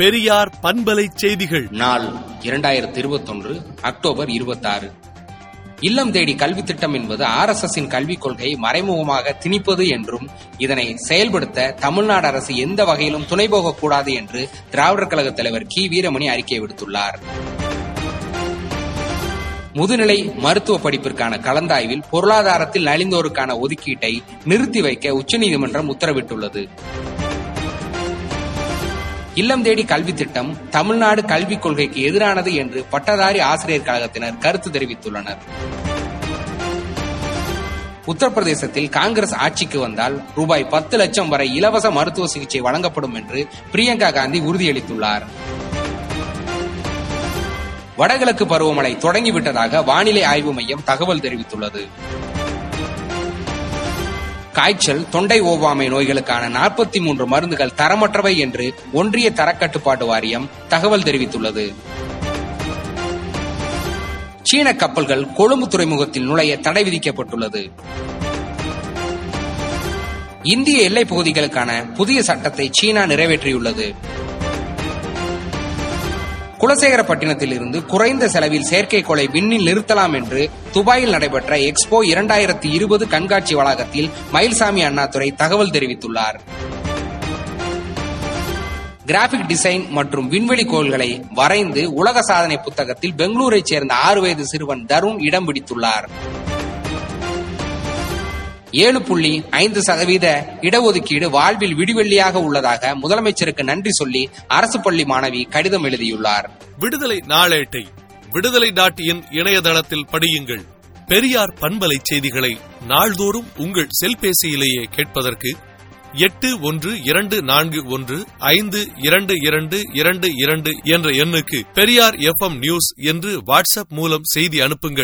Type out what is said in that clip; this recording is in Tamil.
பெரியார் பண்பலை செய்திகள். நாள் இரண்டாயிரத்தி இருபத்தொன்று அக்டோபர் இருபத்தாறு. இல்லம் தேடி கல்வி திட்டம் என்பது ஆர் எஸ் எஸ் கல்விக் கொள்கையை மறைமுகமாக திணிப்பது என்றும் இதனை செயல்படுத்த தமிழ்நாடு அரசு எந்த வகையிலும் துணை போகக்கூடாது என்று திராவிடர் கழக தலைவர் கி. வீரமணி அறிக்கை விடுத்துள்ளார். முதுநிலை மருத்துவ படிப்பிற்கான கலந்தாய்வில் பொருளாதாரத்தில் நலிந்தோருக்கான ஒதுக்கீட்டை நிறுத்தி வைக்க உச்சநீதிமன்றம் உத்தரவிட்டுள்ளது. இல்லம் தேடி கல்வி திட்டம் தமிழ்நாடு கல்விக் கொள்கைக்கு எதிரானது என்று பட்டதாரி ஆசிரியர் கழகத்தினர் கருத்து தெரிவித்துள்ளனர். உத்தரப்பிரதேசத்தில் காங்கிரஸ் ஆட்சிக்கு வந்தால் ரூபாய் பத்து லட்சம் வரை இலவச மருத்துவ சிகிச்சை வழங்கப்படும் என்று பிரியங்கா காந்தி உறுதியளித்துள்ளார். வடகிழக்கு பருவமழை தொடங்கிவிட்டதாக வானிலை ஆய்வு மையம் தகவல் தெரிவித்துள்ளது. காய்ச்சல் தொண்டை ஓவாமை நோய்களுக்கான நாற்பத்தி மூன்று மருந்துகள் தரமற்றவை என்று ஒன்றிய தரக்கட்டுப்பாட்டு வாரியம் தகவல் தெரிவித்துள்ளது. சீன கப்பல்கள் கொழும்பு துறைமுகத்தில் நுழைய தடை விதிக்கப்பட்டுள்ளது. இந்திய எல்லைப் பகுதிகளுக்கான புதிய சட்டத்தை சீனா நிறைவேற்றியுள்ளது. குலசேகரப்பட்டினத்தில் இருந்து குறைந்த செலவில் செயற்கைக்கோளை விண்ணில் நிறுத்தலாம் என்று துபாயில் நடைபெற்ற எக்ஸ்போ இரண்டாயிரத்தி இருபது கண்காட்சி வளாகத்தில் மயில்சாமி அண்ணாதுரை தகவல் தெரிவித்துள்ளார். கிராபிக் டிசைன் மற்றும் விண்வெளி கோள்களை வரைந்து உலக சாதனை புத்தகத்தில் பெங்களூரைச் சேர்ந்த ஆறு வயது சிறுவன் தருண் இடம் பிடித்துள்ளார். ஏழு புள்ளி ஐந்து சதவீத இடஒதுக்கீடு வாழ்வில் விடிவெள்ளியாக உள்ளதாக முதலமைச்சருக்கு நன்றி சொல்லி அரசு பள்ளி மாணவி கடிதம் எழுதியுள்ளார். விடுதலை நாளேட்டை விடுதலை டாட் இன் இணையதளத்தில் படியுங்கள். பெரியார் பண்பலை செய்திகளை நாள்தோறும் உங்கள் செல்பேசியிலேயே கேட்பதற்கு எட்டு ஒன்று இரண்டு நான்கு ஒன்று ஐந்து இரண்டு இரண்டு இரண்டு இரண்டு என்ற எண்ணுக்கு பெரியார் எஃப்எம் நியூஸ் என்று வாட்ஸ்அப் மூலம் செய்தி அனுப்புங்கள்.